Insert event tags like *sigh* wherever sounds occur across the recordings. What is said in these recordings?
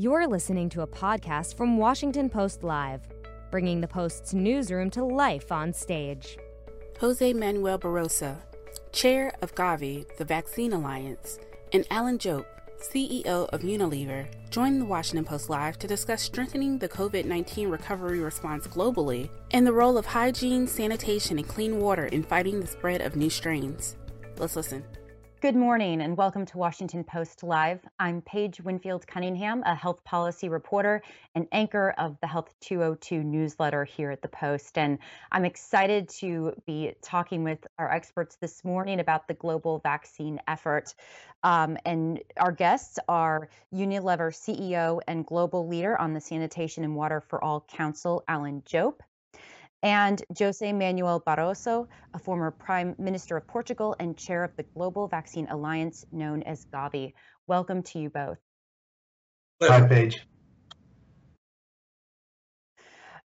You're listening to a podcast from Washington Post Live, bringing the Post's newsroom to life on stage. Jose Manuel Barroso, Chair of Gavi, the Vaccine Alliance, and Alan Jope, CEO of Unilever, joined the Washington Post Live to discuss strengthening the COVID 19 recovery response globally and the role of hygiene, sanitation, and clean water in fighting the spread of new strains. Let's listen. Good morning and welcome to Washington Post Live. I'm Paige Winfield Cunningham, a health policy reporter and anchor of the Health 202 newsletter here at the Post. And I'm excited to be talking with our experts this morning about the global vaccine effort. Um, and our guests are Unilever CEO and global leader on the Sanitation and Water for All Council, Alan Jope, and Jose Manuel Barroso, a former Prime Minister of Portugal and chair of the Global Vaccine Alliance, known as Gavi. Welcome to you both. Hi, Paige.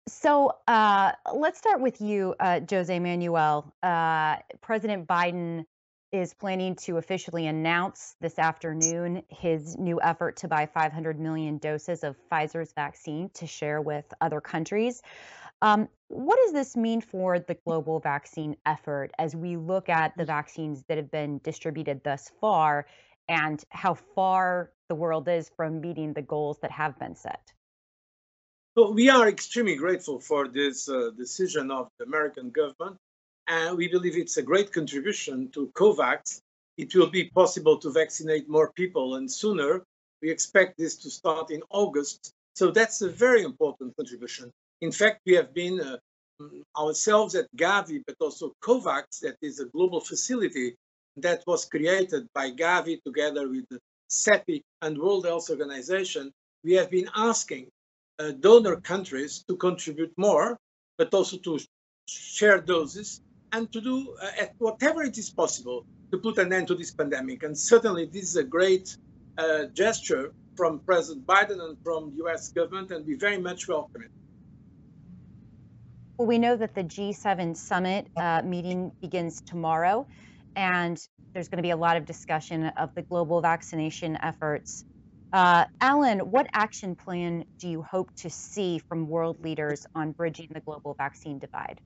So uh, let's start with you, uh, Jose Manuel. Uh, President Biden is planning to officially announce this afternoon his new effort to buy 500 million doses of Pfizer's vaccine to share with other countries. Um, what does this mean for the global vaccine effort as we look at the vaccines that have been distributed thus far and how far the world is from meeting the goals that have been set? Well, we are extremely grateful for this uh, decision of the American government, and we believe it's a great contribution to COVAX. It will be possible to vaccinate more people and sooner. We expect this to start in August. So that's a very important contribution. In fact, we have been uh, ourselves at Gavi, but also COVAX, that is a global facility that was created by Gavi together with CEPI and World Health Organization. We have been asking uh, donor countries to contribute more, but also to share doses and to do uh, whatever it is possible to put an end to this pandemic. And certainly, this is a great uh, gesture from President Biden and from the US government, and we very much welcome it. Well, we know that the G7 summit uh, meeting begins tomorrow, and there's going to be a lot of discussion of the global vaccination efforts. Uh, Alan, what action plan do you hope to see from world leaders on bridging the global vaccine divide?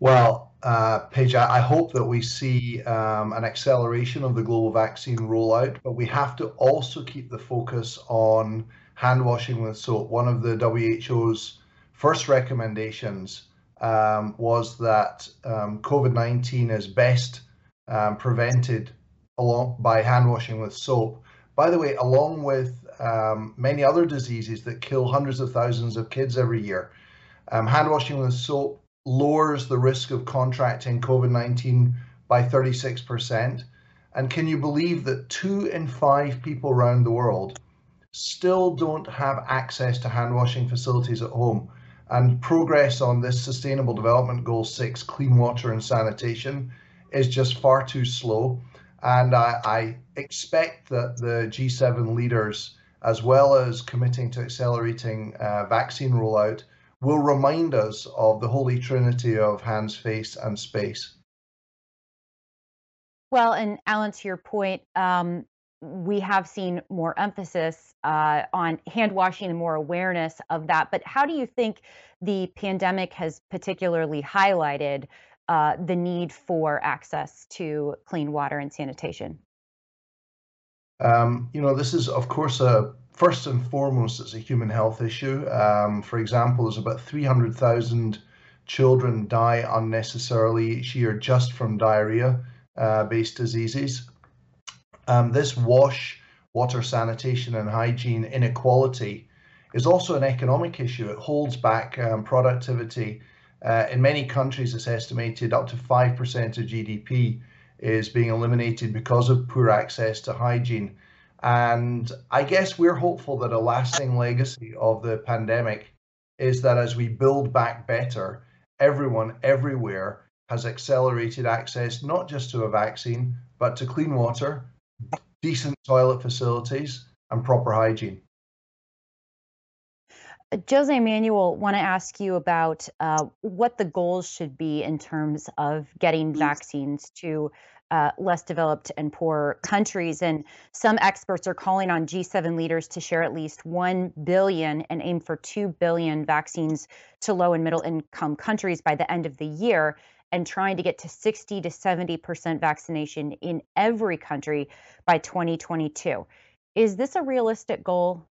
Well, uh, Paige, I hope that we see um, an acceleration of the global vaccine rollout, but we have to also keep the focus on hand washing with soap. One of the WHO's first recommendations um, was that um, COVID 19 is best um, prevented along, by hand washing with soap. By the way, along with um, many other diseases that kill hundreds of thousands of kids every year, um, hand washing with soap lowers the risk of contracting COVID 19 by 36%. And can you believe that two in five people around the world still don't have access to hand washing facilities at home? And progress on this Sustainable Development Goal 6, clean water and sanitation, is just far too slow. And I, I expect that the G7 leaders, as well as committing to accelerating uh, vaccine rollout, will remind us of the holy trinity of hands, face, and space. Well, and Alan, to your point, um, we have seen more emphasis uh, on hand washing and more awareness of that. But how do you think the pandemic has particularly highlighted uh, the need for access to clean water and sanitation? Um, you know, this is, of course, a first and foremost, it's a human health issue. Um, for example, there's about 300,000 children die unnecessarily each year just from diarrhea-based uh, diseases. Um, this wash, water sanitation, and hygiene inequality is also an economic issue. It holds back um, productivity. Uh, in many countries, it's estimated up to 5% of GDP is being eliminated because of poor access to hygiene. And I guess we're hopeful that a lasting legacy of the pandemic is that as we build back better, everyone everywhere has accelerated access not just to a vaccine, but to clean water, decent toilet facilities, and proper hygiene. Uh, Jose Manuel, want to ask you about uh, what the goals should be in terms of getting vaccines to uh, less developed and poor countries. And some experts are calling on G7 leaders to share at least 1 billion and aim for 2 billion vaccines to low and middle income countries by the end of the year and trying to get to 60 to 70% vaccination in every country by 2022. Is this a realistic goal?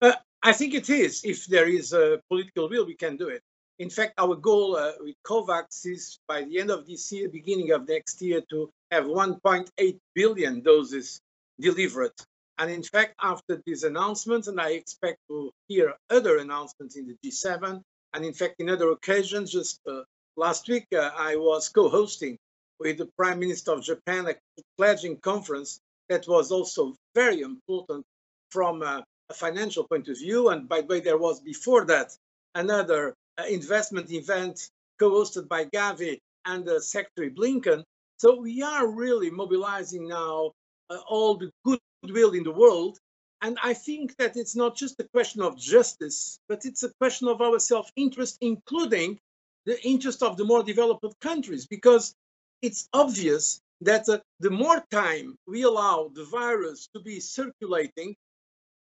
Uh, I think it is. If there is a political will, we can do it. In fact, our goal uh, with COVAX is by the end of this year, beginning of next year, to have 1.8 billion doses delivered. And in fact, after these announcements, and I expect to hear other announcements in the G7, and in fact, in other occasions, just uh, last week, uh, I was co hosting with the Prime Minister of Japan a pledging conference that was also very important from a, a financial point of view. And by the way, there was before that another uh, investment event co-hosted by Gavi and uh, Secretary Blinken. So we are really mobilizing now uh, all the goodwill in the world. And I think that it's not just a question of justice, but it's a question of our self-interest, including the interest of the more developed countries, because it's obvious that uh, the more time we allow the virus to be circulating,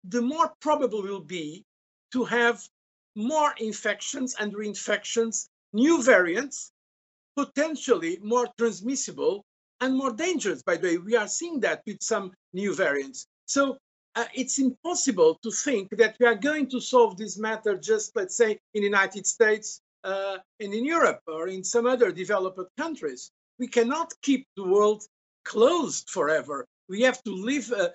the more probable will be to have more infections and reinfections, new variants, potentially more transmissible and more dangerous. By the way, we are seeing that with some new variants. So uh, it's impossible to think that we are going to solve this matter just, let's say, in the United States uh, and in Europe or in some other developed countries. We cannot keep the world closed forever. We have to live, uh,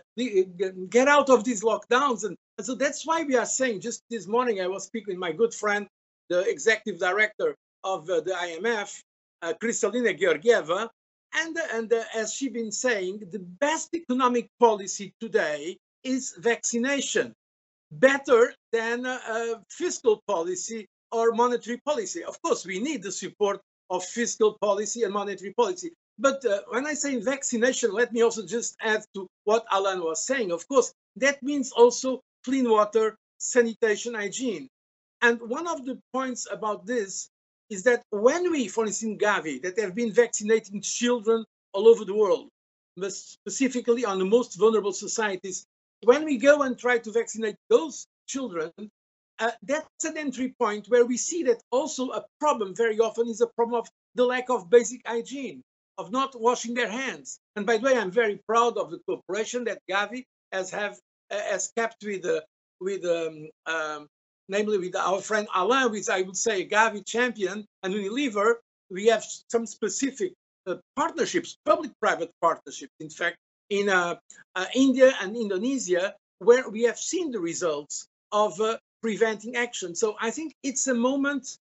get out of these lockdowns and and so that's why we are saying, just this morning, I was speaking with my good friend, the executive director of uh, the IMF, uh, Kristalina Georgieva, and, and uh, as she's been saying, the best economic policy today is vaccination, better than uh, fiscal policy or monetary policy. Of course, we need the support of fiscal policy and monetary policy. But uh, when I say vaccination, let me also just add to what Alan was saying. Of course, that means also clean water, sanitation, hygiene. And one of the points about this is that when we, for instance, in Gavi, that have been vaccinating children all over the world, specifically on the most vulnerable societies, when we go and try to vaccinate those children, uh, that's an entry point where we see that also a problem very often is a problem of the lack of basic hygiene, of not washing their hands. And by the way, I'm very proud of the cooperation that Gavi has have as kept with uh, with um, um, namely with our friend Alain, which I would say Gavi champion and Unilever, we have some specific uh, partnerships, public-private partnerships, in fact, in uh, uh, India and Indonesia, where we have seen the results of uh, preventing action. So I think it's a moment.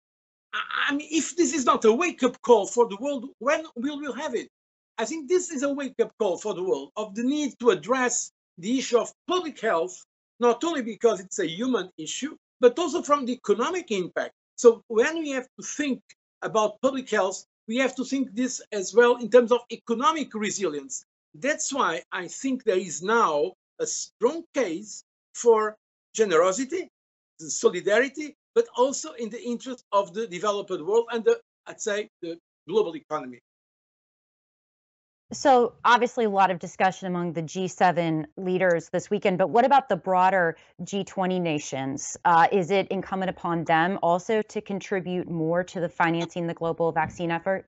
I mean, if this is not a wake-up call for the world, when will we have it? I think this is a wake-up call for the world of the need to address the issue of public health, not only because it's a human issue, but also from the economic impact. So when we have to think about public health, we have to think this as well in terms of economic resilience. That's why I think there is now a strong case for generosity, solidarity, but also in the interest of the developed world and the, I'd say, the global economy. So, obviously, a lot of discussion among the G7 leaders this weekend, but what about the broader G20 nations? Uh, is it incumbent upon them also to contribute more to the financing the global vaccine effort?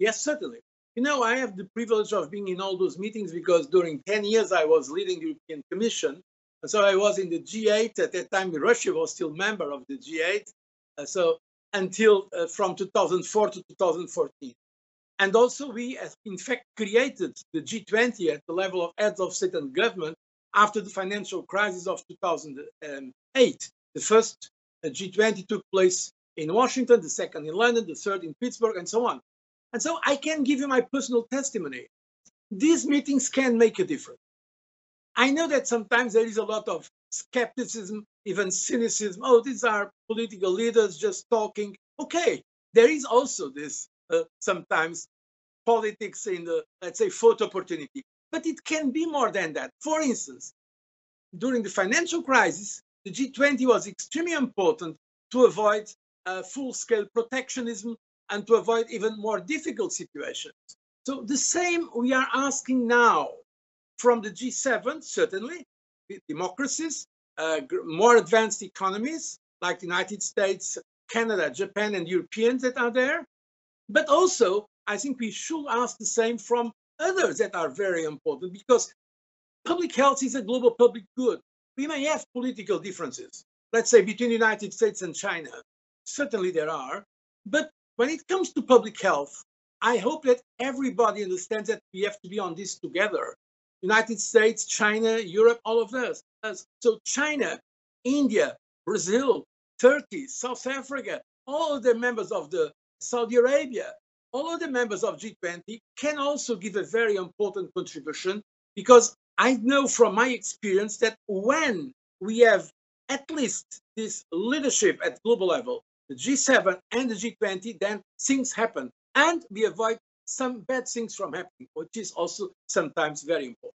Yes, certainly. You know, I have the privilege of being in all those meetings because during 10 years I was leading the European Commission. And so I was in the G8. At that time, Russia was still member of the G8. Uh, so until uh, from 2004 to 2014. And also, we, in fact, created the G20 at the level of heads of state and government after the financial crisis of 2008. The first uh, G20 took place in Washington, the second in London, the third in Pittsburgh, and so on. And so I can give you my personal testimony. These meetings can make a difference. I know that sometimes there is a lot of skepticism, even cynicism. Oh, these are political leaders just talking. Okay, there is also this uh, sometimes politics in the, let's say, photo opportunity. But it can be more than that. For instance, during the financial crisis, the G20 was extremely important to avoid uh, full-scale protectionism, and to avoid even more difficult situations. So the same we are asking now from the G7, certainly, democracies, uh, more advanced economies like the United States, Canada, Japan, and Europeans that are there. But also, I think we should ask the same from others that are very important because public health is a global public good. We may have political differences, let's say between the United States and China. Certainly there are. But when it comes to public health, I hope that everybody understands that we have to be on this together. United States, China, Europe, all of this. So China, India, Brazil, Turkey, South Africa, all of the members of the Saudi Arabia, all of the members of G20 can also give a very important contribution because I know from my experience that when we have at least this leadership at global level, the G7 and the G20, then things happen and we avoid some bad things from happening, which is also sometimes very important.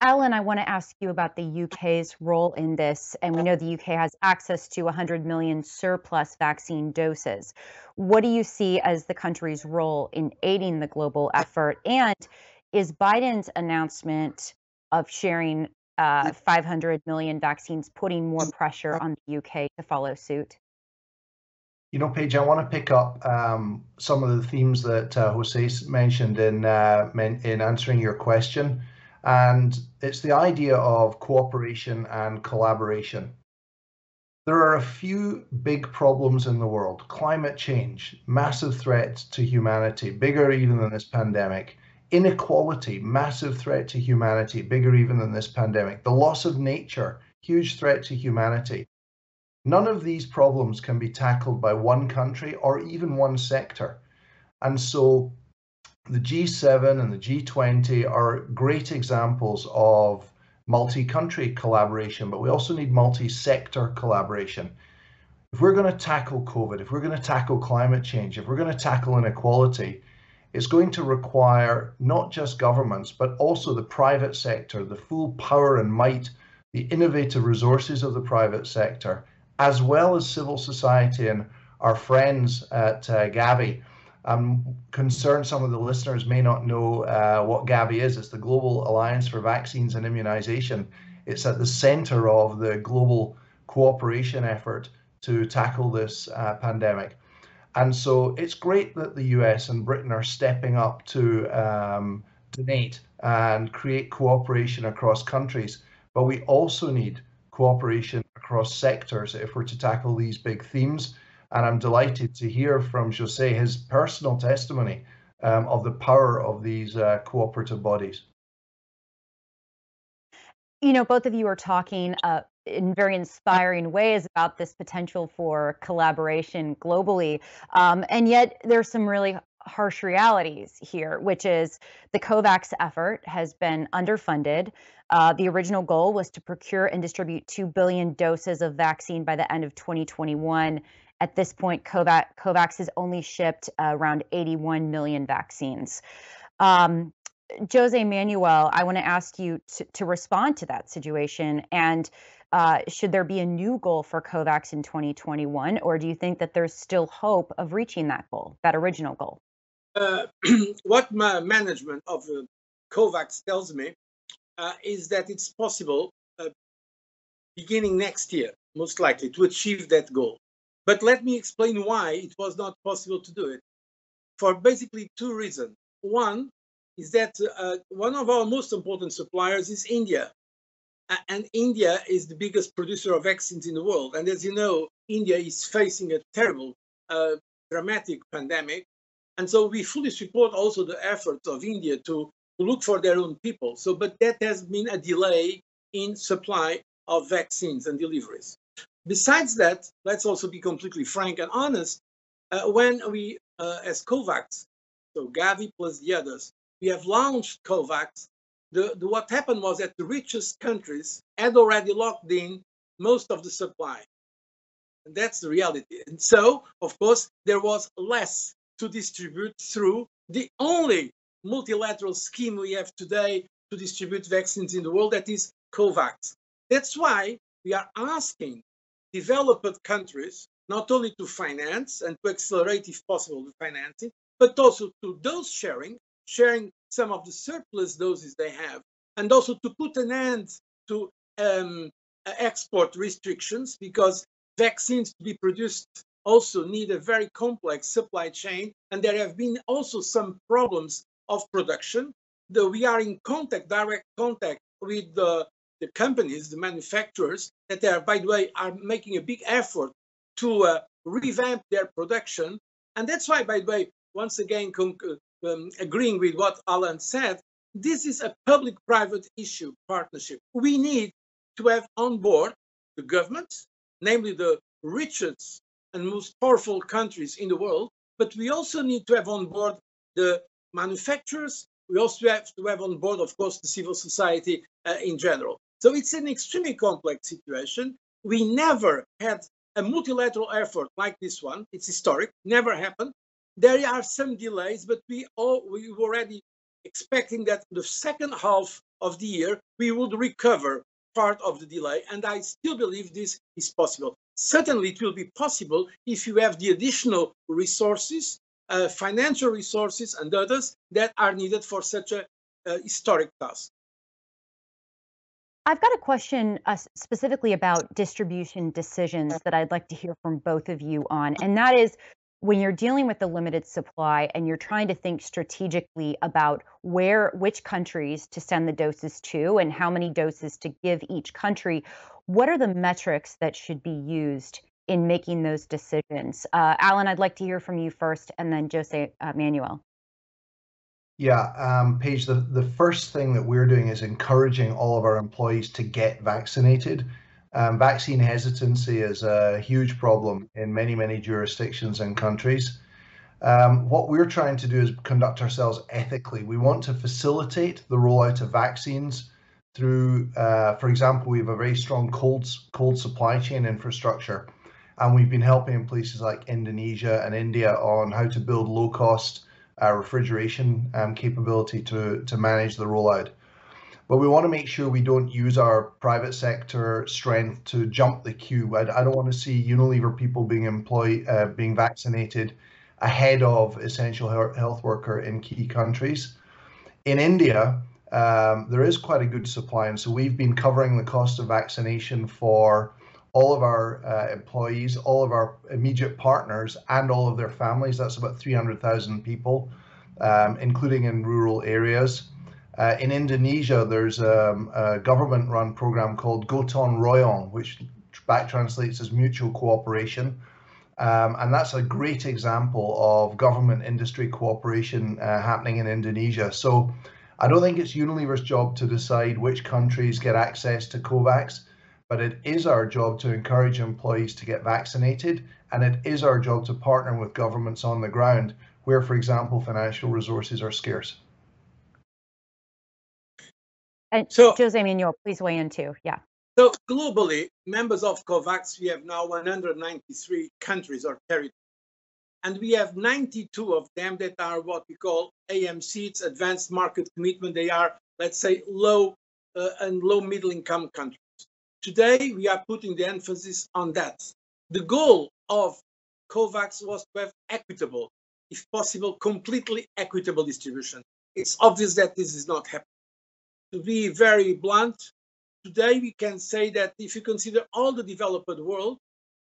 Alan, I want to ask you about the UK's role in this. And we know the UK has access to 100 million surplus vaccine doses. What do you see as the country's role in aiding the global effort? And is Biden's announcement of sharing uh, 500 million vaccines putting more pressure on the UK to follow suit? You know, Paige, I want to pick up um, some of the themes that uh, Jose mentioned in uh, in answering your question. And it's the idea of cooperation and collaboration. There are a few big problems in the world climate change, massive threat to humanity, bigger even than this pandemic. Inequality, massive threat to humanity, bigger even than this pandemic. The loss of nature, huge threat to humanity. None of these problems can be tackled by one country or even one sector. And so the G7 and the G20 are great examples of multi-country collaboration, but we also need multi-sector collaboration. If we're going to tackle COVID, if we're going to tackle climate change, if we're going to tackle inequality, it's going to require not just governments, but also the private sector, the full power and might, the innovative resources of the private sector, as well as civil society and our friends at uh, Gavi I'm concerned some of the listeners may not know uh, what Gavi is. It's the Global Alliance for Vaccines and Immunization. It's at the center of the global cooperation effort to tackle this uh, pandemic. And so it's great that the US and Britain are stepping up to um, donate and create cooperation across countries. But we also need cooperation across sectors if we're to tackle these big themes. And I'm delighted to hear from Jose his personal testimony um, of the power of these uh, cooperative bodies. You know, both of you are talking uh, in very inspiring ways about this potential for collaboration globally. Um, and yet, there's some really harsh realities here, which is the COVAX effort has been underfunded. Uh, the original goal was to procure and distribute 2 billion doses of vaccine by the end of 2021. At this point, COVAX, COVAX has only shipped uh, around 81 million vaccines. Um, Jose Manuel, I want to ask you to, to, respond to that situation. And uh, should there be a new goal for COVAX in 2021, or do you think that there's still hope of reaching that goal, that original goal? Uh, *clears throat* what my management of uh, COVAX tells me uh, is that it's possible uh, beginning next year, most likely, to achieve that goal. But let me explain why it was not possible to do it. For basically two reasons. One is that uh, one of our most important suppliers is India. And India is the biggest producer of vaccines in the world. And as you know, India is facing a terrible, uh, dramatic pandemic. And so we fully support also the efforts of India to, to look for their own people. So, but that has been a delay in supply of vaccines and deliveries. Besides that, let's also be completely frank and honest. Uh, when we, uh, as COVAX, so Gavi plus the others, we have launched COVAX, the, the, what happened was that the richest countries had already locked in most of the supply. And that's the reality. And so, of course, there was less to distribute through the only multilateral scheme we have today to distribute vaccines in the world, that is COVAX. That's why we are asking developed countries not only to finance and to accelerate, if possible, the financing, but also to dose sharing, sharing some of the surplus doses they have, and also to put an end to um, export restrictions because vaccines to be produced also need a very complex supply chain, and there have been also some problems of production. Though we are in contact, direct contact with the, the companies, the manufacturers, that are, by the way, are making a big effort to uh, revamp their production. And that's why, by the way, once again, um, agreeing with what Alan said, this is a public-private issue partnership. We need to have on board the governments, namely the richest and most powerful countries in the world, but we also need to have on board the manufacturers. We also have to have on board, of course, the civil society uh, in general. So it's an extremely complex situation. We never had a multilateral effort like this one. It's historic, never happened. There are some delays, but we all we were already expecting that the second half of the year we would recover part of the delay, and I still believe this is possible. Certainly, it will be possible if you have the additional resources, uh, financial resources, and others that are needed for such a, a historic task. I've got a question uh, specifically about distribution decisions that I'd like to hear from both of you on, and that is when you're dealing with the limited supply and you're trying to think strategically about where which countries to send the doses to and how many doses to give each country what are the metrics that should be used in making those decisions uh, alan i'd like to hear from you first and then jose uh, manuel yeah, um, Paige, the, the first thing that we're doing is encouraging all of our employees to get vaccinated um, vaccine hesitancy is a huge problem in many, many jurisdictions and countries. Um, what we're trying to do is conduct ourselves ethically. We want to facilitate the rollout of vaccines through, uh, for example, we have a very strong cold, cold supply chain infrastructure, and we've been helping in places like Indonesia and India on how to build low cost uh, refrigeration um, capability to, to manage the rollout but we want to make sure we don't use our private sector strength to jump the queue. I, I don't want to see Unilever people being employed, uh, being vaccinated ahead of essential health worker in key countries. In India, um, there is quite a good supply, and so we've been covering the cost of vaccination for all of our uh, employees, all of our immediate partners, and all of their families. That's about 300,000 people, um, including in rural areas. Uh, in Indonesia, there's um, a government-run program called Gotong Royong, which back translates as mutual cooperation. Um, and that's a great example of government industry cooperation uh, happening in Indonesia. So I don't think it's Unilever's job to decide which countries get access to COVAX, but it is our job to encourage employees to get vaccinated. And it is our job to partner with governments on the ground where, for example, financial resources are scarce. And so, Jose Manuel, please weigh in too. Yeah. So globally, members of COVAX, we have now 193 countries or territories. And we have 92 of them that are what we call AMCs, advanced market commitment. They are, let's say, low uh, and low middle income countries. Today, we are putting the emphasis on that. The goal of COVAX was to have equitable, if possible, completely equitable distribution. It's obvious that this is not happening to be very blunt, today we can say that if you consider all the developed world,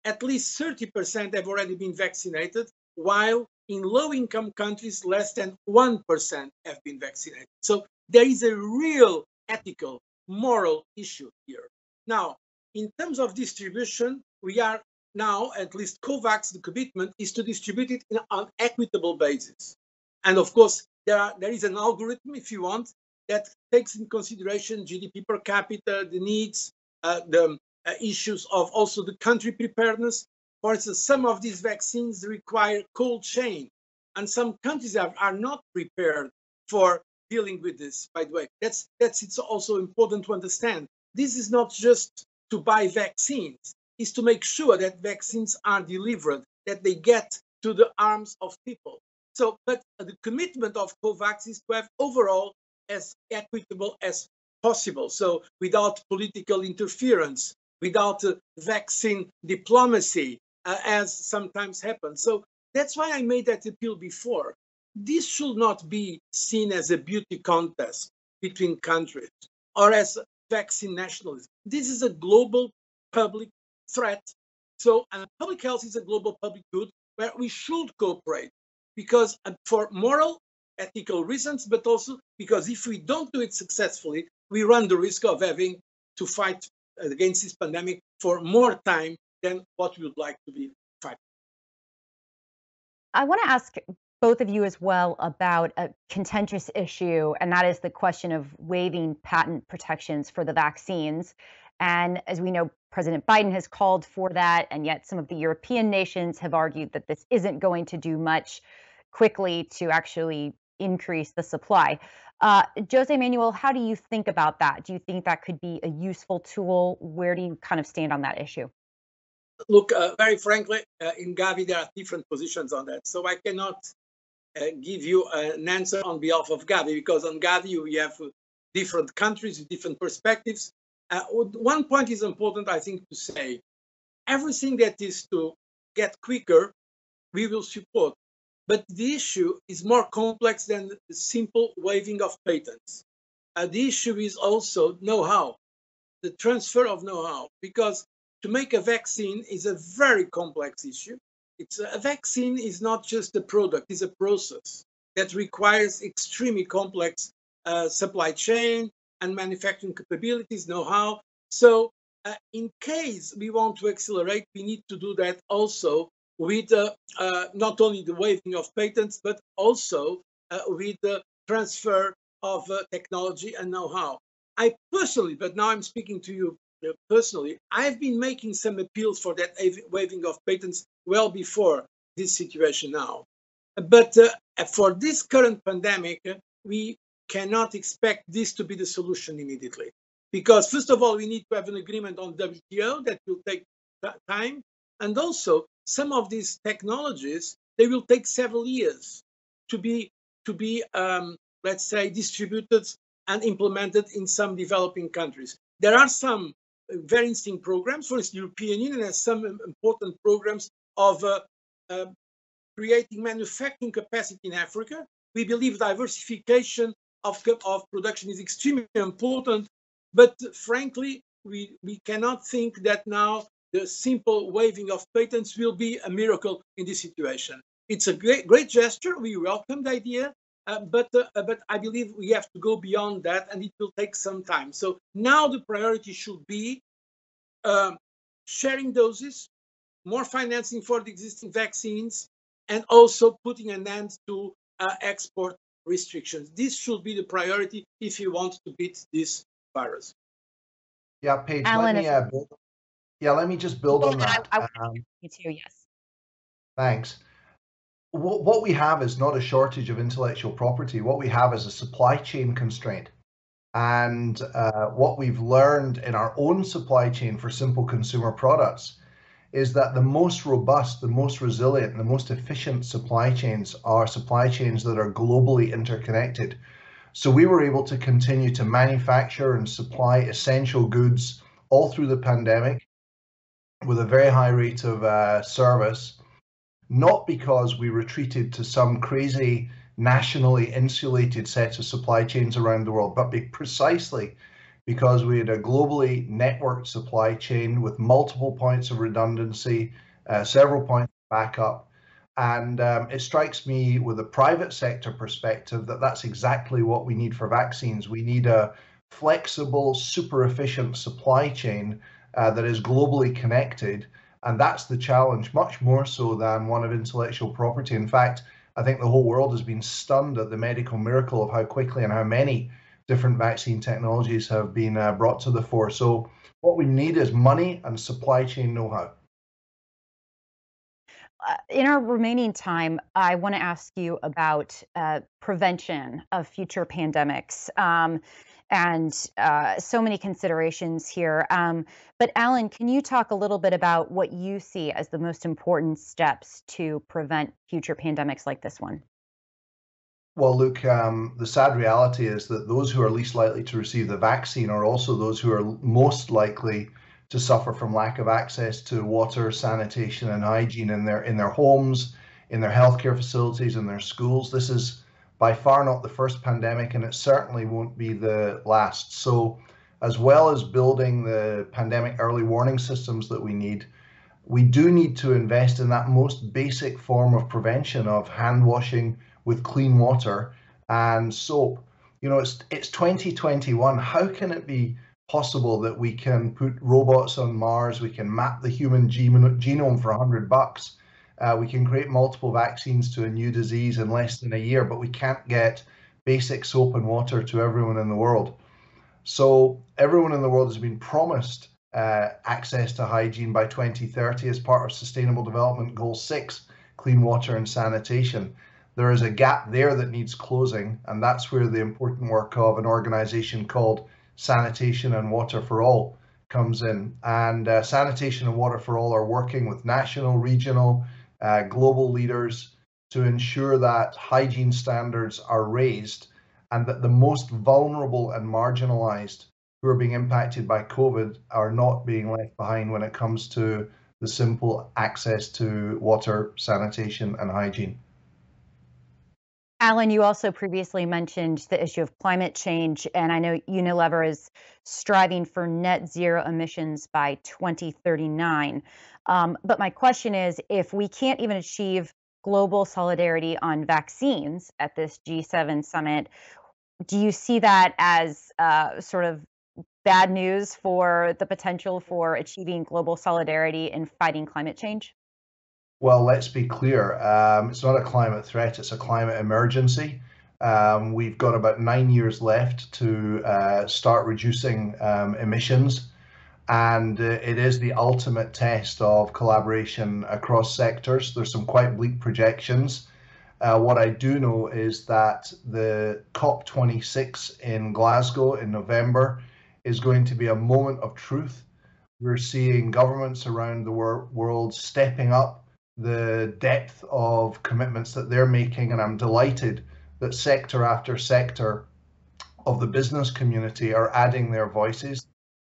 at least 30% have already been vaccinated, while in low income countries, less than 1% have been vaccinated. So there is a real ethical, moral issue here. Now, in terms of distribution, we are now, at least COVAX, the commitment is to distribute it in an equitable basis. And of course, there, are, there is an algorithm, if you want, that takes in consideration GDP per capita, the needs, uh, the uh, issues of also the country preparedness. For instance, some of these vaccines require cold chain, and some countries are, are not prepared for dealing with this. By the way, that's that's it's also important to understand. This is not just to buy vaccines; it's to make sure that vaccines are delivered, that they get to the arms of people. So, but the commitment of COVAX is to have overall as equitable as possible. So without political interference, without uh, vaccine diplomacy, uh, as sometimes happens. So that's why I made that appeal before. This should not be seen as a beauty contest between countries or as vaccine nationalism. This is a global public threat. So, and public health is a global public good where we should cooperate because uh, for moral, ethical reasons, but also because if we don't do it successfully, we run the risk of having to fight against this pandemic for more time than what we would like to be fighting. I want to ask both of you as well about a contentious issue, and that is the question of waiving patent protections for the vaccines. And as we know, President Biden has called for that, and yet some of the European nations have argued that this isn't going to do much quickly to actually increase the supply. Uh, Jose Manuel, how do you think about that? Do you think that could be a useful tool? Where do you kind of stand on that issue? Look, uh, very frankly, uh, in Gavi, there are different positions on that. So I cannot give you an answer on behalf of Gavi because on Gavi, we have different countries different perspectives. Uh, one point is important, I think, to say everything that is to get quicker, we will support. But the issue is more complex than the simple waiving of patents. Uh, the issue is also know how, the transfer of know how, because to make a vaccine is a very complex issue. It's a, vaccine is not just a product, it's a process that requires extremely complex uh, supply chain, and manufacturing capabilities, know-how. So uh, in case we want to accelerate, we need to do that also with uh, uh, not only the waiving of patents, but also uh, with the transfer of uh, technology and know-how. I personally, but now I'm speaking to you personally, I've been making some appeals for that waiving of patents well before this situation now. But for this current pandemic, we cannot expect this to be the solution immediately. Because, first of all, we need to have an agreement on WTO that will take time. And also, some of these technologies, they will take several years to be, to be um, let's say, distributed and implemented in some developing countries. There are some very interesting programs. For instance, the European Union has some important programs of uh, uh, creating manufacturing capacity in Africa. We believe diversification of, of production is extremely important. But frankly, we, we cannot think that now the simple waiving of patents will be a miracle in this situation. It's a great, great gesture. We welcome the idea, uh, but uh, but I believe we have to go beyond that, and it will take some time. So now the priority should be um, sharing doses, more financing for the existing vaccines, and also putting an end to uh, export restrictions. This should be the priority if you want to beat this virus. Yeah, Paige, Alan, let me, uh, build, yeah, let me just build on that. I, I, um, me too, yes. Thanks. What, what we have is not a shortage of intellectual property. What we have is a supply chain constraint. And uh, what we've learned in our own supply chain for simple consumer products is that the most robust, the most resilient, the most efficient supply chains are supply chains that are globally interconnected. So we were able to continue to manufacture and supply essential goods all through the pandemic with a very high rate of uh, service, not because we retreated to some crazy nationally insulated set of supply chains around the world, but precisely because we had a globally networked supply chain with multiple points of redundancy, uh, several points of backup. And um, it strikes me with a private sector perspective that that's exactly what we need for vaccines. We need a flexible, super efficient supply chain uh, that is globally connected. And that's the challenge, much more so than one of intellectual property. In fact, I think the whole world has been stunned at the medical miracle of how quickly and how many different vaccine technologies have been uh, brought to the fore. So what we need is money and supply chain know-how. Uh, in our remaining time, I want to ask you about uh, prevention of future pandemics. Um, and uh, so many considerations here. Um, but Alan, can you talk a little bit about what you see as the most important steps to prevent future pandemics like this one? Well, look, um, the sad reality is that those who are least likely to receive the vaccine are also those who are most likely to suffer from lack of access to water, sanitation, and hygiene in their in their homes, in their healthcare facilities, in their schools. This is by far not the first pandemic, and it certainly won't be the last. So, as well as building the pandemic early warning systems that we need, we do need to invest in that most basic form of prevention of hand washing with clean water and soap. You know, it's it's 2021. How can it be possible that we can put robots on Mars? We can map the human genome for 100 bucks. Uh, we can create multiple vaccines to a new disease in less than a year, but we can't get basic soap and water to everyone in the world. So everyone in the world has been promised uh, access to hygiene by 2030 as part of Sustainable Development Goal 6, clean water and sanitation. There is a gap there that needs closing, and that's where the important work of an organization called Sanitation and Water for All comes in. And uh, Sanitation and Water for All are working with national, regional, uh, global leaders to ensure that hygiene standards are raised and that the most vulnerable and marginalized who are being impacted by COVID are not being left behind when it comes to the simple access to water, sanitation, and hygiene. Alan, you also previously mentioned the issue of climate change, and I know Unilever is striving for net zero emissions by 2039. Um, but my question is if we can't even achieve global solidarity on vaccines at this G7 summit, do you see that as uh, sort of bad news for the potential for achieving global solidarity in fighting climate change? Well, let's be clear. Um, it's not a climate threat, it's a climate emergency. Um, we've got about nine years left to uh, start reducing um, emissions. And uh, it is the ultimate test of collaboration across sectors. There's some quite bleak projections. Uh, what I do know is that the COP26 in Glasgow in November is going to be a moment of truth. We're seeing governments around the wor- world stepping up the depth of commitments that they're making, and I'm delighted that sector after sector of the business community are adding their voices.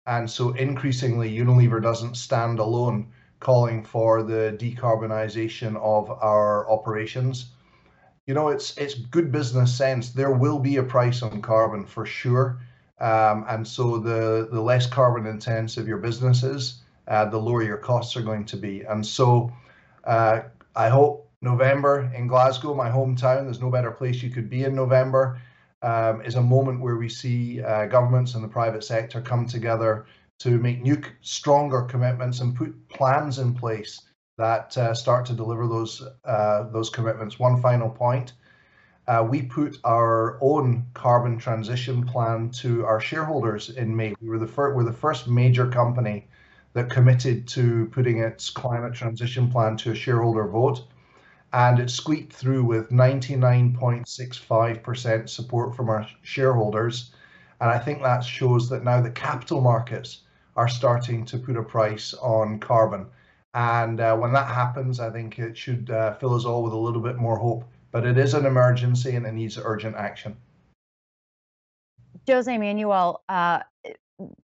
And so increasingly, Unilever doesn't stand alone calling for the decarbonisation of our operations. You know, it's it's good business sense. There will be a price on carbon for sure. Um, and so the, the less carbon intensive your business is, uh, the lower your costs are going to be. And so uh, I hope November in Glasgow, my hometown, there's no better place you could be in November, um, is a moment where we see uh, governments and the private sector come together to make new, stronger commitments and put plans in place that uh, start to deliver those uh, those commitments. One final point. Uh, we put our own carbon transition plan to our shareholders in May. We were the first, we're the first major company that committed to putting its climate transition plan to a shareholder vote. And it squeaked through with 99.65% support from our shareholders. And I think that shows that now the capital markets are starting to put a price on carbon. And uh, when that happens, I think it should uh, fill us all with a little bit more hope. But it is an emergency and it needs urgent action. Jose Manuel, uh,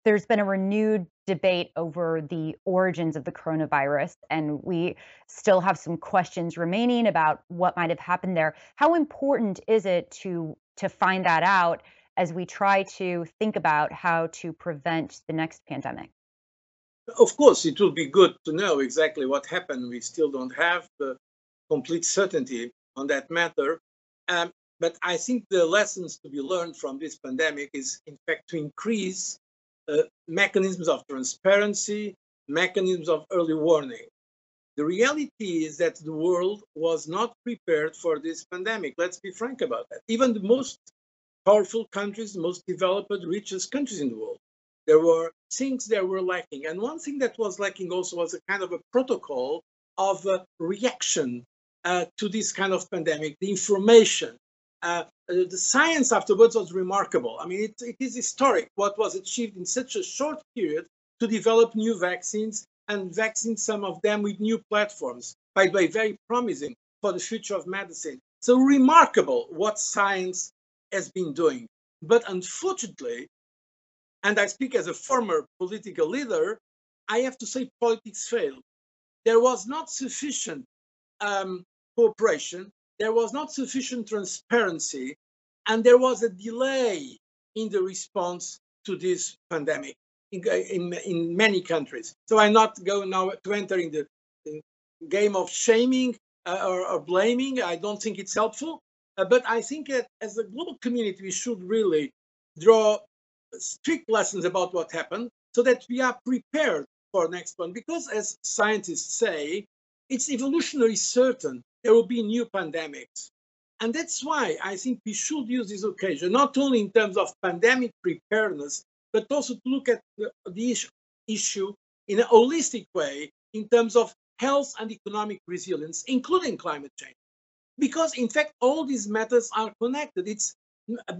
there's been a renewed debate over the origins of the coronavirus, and we still have some questions remaining about what might have happened there. How important is it to to find that out as we try to think about how to prevent the next pandemic? Of course, it will be good to know exactly what happened. We still don't have the complete certainty on that matter. Um, but I think the lessons to be learned from this pandemic is, in fact, to increase mechanisms of transparency, mechanisms of early warning. The reality is that the world was not prepared for this pandemic. Let's be frank about that. Even the most powerful countries, the most developed, richest countries in the world, there were things that were lacking. And one thing that was lacking also was a kind of a protocol of uh, reaction uh, to this kind of pandemic, the information, uh, uh, the science afterwards was remarkable. I mean, it, it is historic what was achieved in such a short period to develop new vaccines and vaccines, some of them with new platforms. By the way, very promising for the future of medicine. So remarkable what science has been doing. But unfortunately, and I speak as a former political leader, I have to say politics failed. There was not sufficient um, cooperation, there was not sufficient transparency, and there was a delay in the response to this pandemic in, in, in many countries. So I'm not going now to enter in the, game of shaming uh, or, or, blaming. I don't think it's helpful. Uh, but I think that as a global community, we should really draw strict lessons about what happened so that we are prepared for next one. Because as scientists say, it's evolutionary certain there will be new pandemics. And that's why I think we should use this occasion, not only in terms of pandemic preparedness, but also to look at the, the issue in a holistic way in terms of health and economic resilience, including climate change. Because in fact, all these matters are connected. It's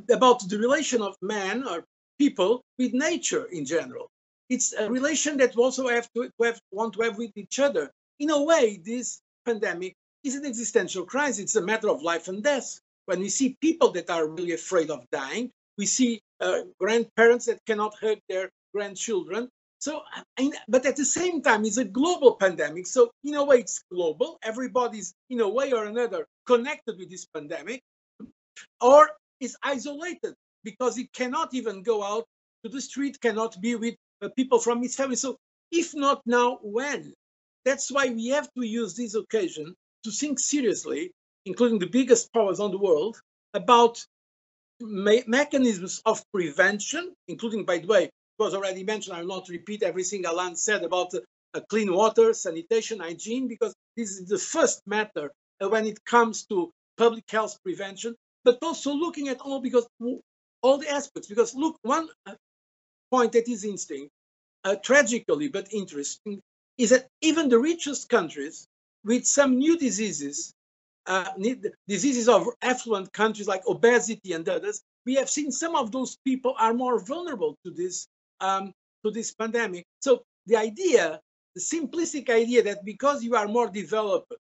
about the relation of man or people with nature in general. It's a relation that we also have to, to have, want to have with each other. In a way, this pandemic is an existential crisis. It's a matter of life and death. When we see people that are really afraid of dying, we see uh, grandparents that cannot hug their grandchildren. So, but at the same time, it's a global pandemic. So, in a way, it's global. Everybody's, in a way or another, connected with this pandemic, or is isolated because it cannot even go out to the street, cannot be with uh, people from its family. So, if not now, when? That's why we have to use this occasion to think seriously, including the biggest powers on the world, about me- mechanisms of prevention, including, by the way, was already mentioned. I will not repeat everything Alain said about uh, clean water, sanitation, hygiene, because this is the first matter uh, when it comes to public health prevention, but also looking at all because all the aspects. Because look, one uh, point that is interesting, uh, tragically but interesting, is that even the richest countries with some new diseases, uh, diseases of affluent countries like obesity and others, we have seen some of those people are more vulnerable to this um, to this pandemic. So the idea, the simplistic idea that because you are more developed,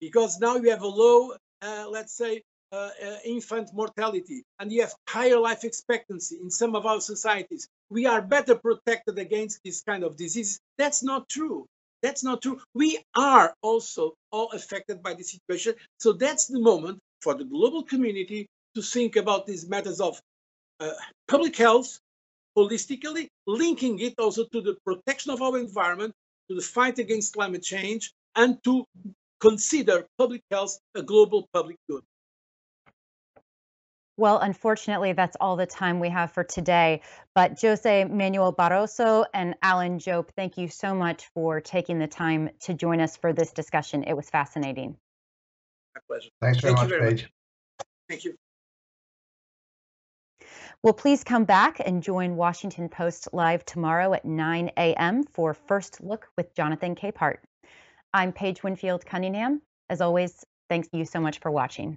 because now you have a low, uh, let's say, uh, uh, infant mortality, and you have higher life expectancy in some of our societies, we are better protected against this kind of disease. That's not true. That's not true. We are also all affected by the situation. So that's the moment for the global community to think about these matters of uh, public health holistically, linking it also to the protection of our environment, to the fight against climate change, and to consider public health a global public good. Well, unfortunately, that's all the time we have for today. But Jose Manuel Barroso and Alan Jope, thank you so much for taking the time to join us for this discussion. It was fascinating. My pleasure. Thanks very thank much, very Paige. Much. Thank you. Well, please come back and join Washington Post Live tomorrow at 9 a.m. for First Look with Jonathan Capehart. I'm Paige Winfield Cunningham. As always, thank you so much for watching.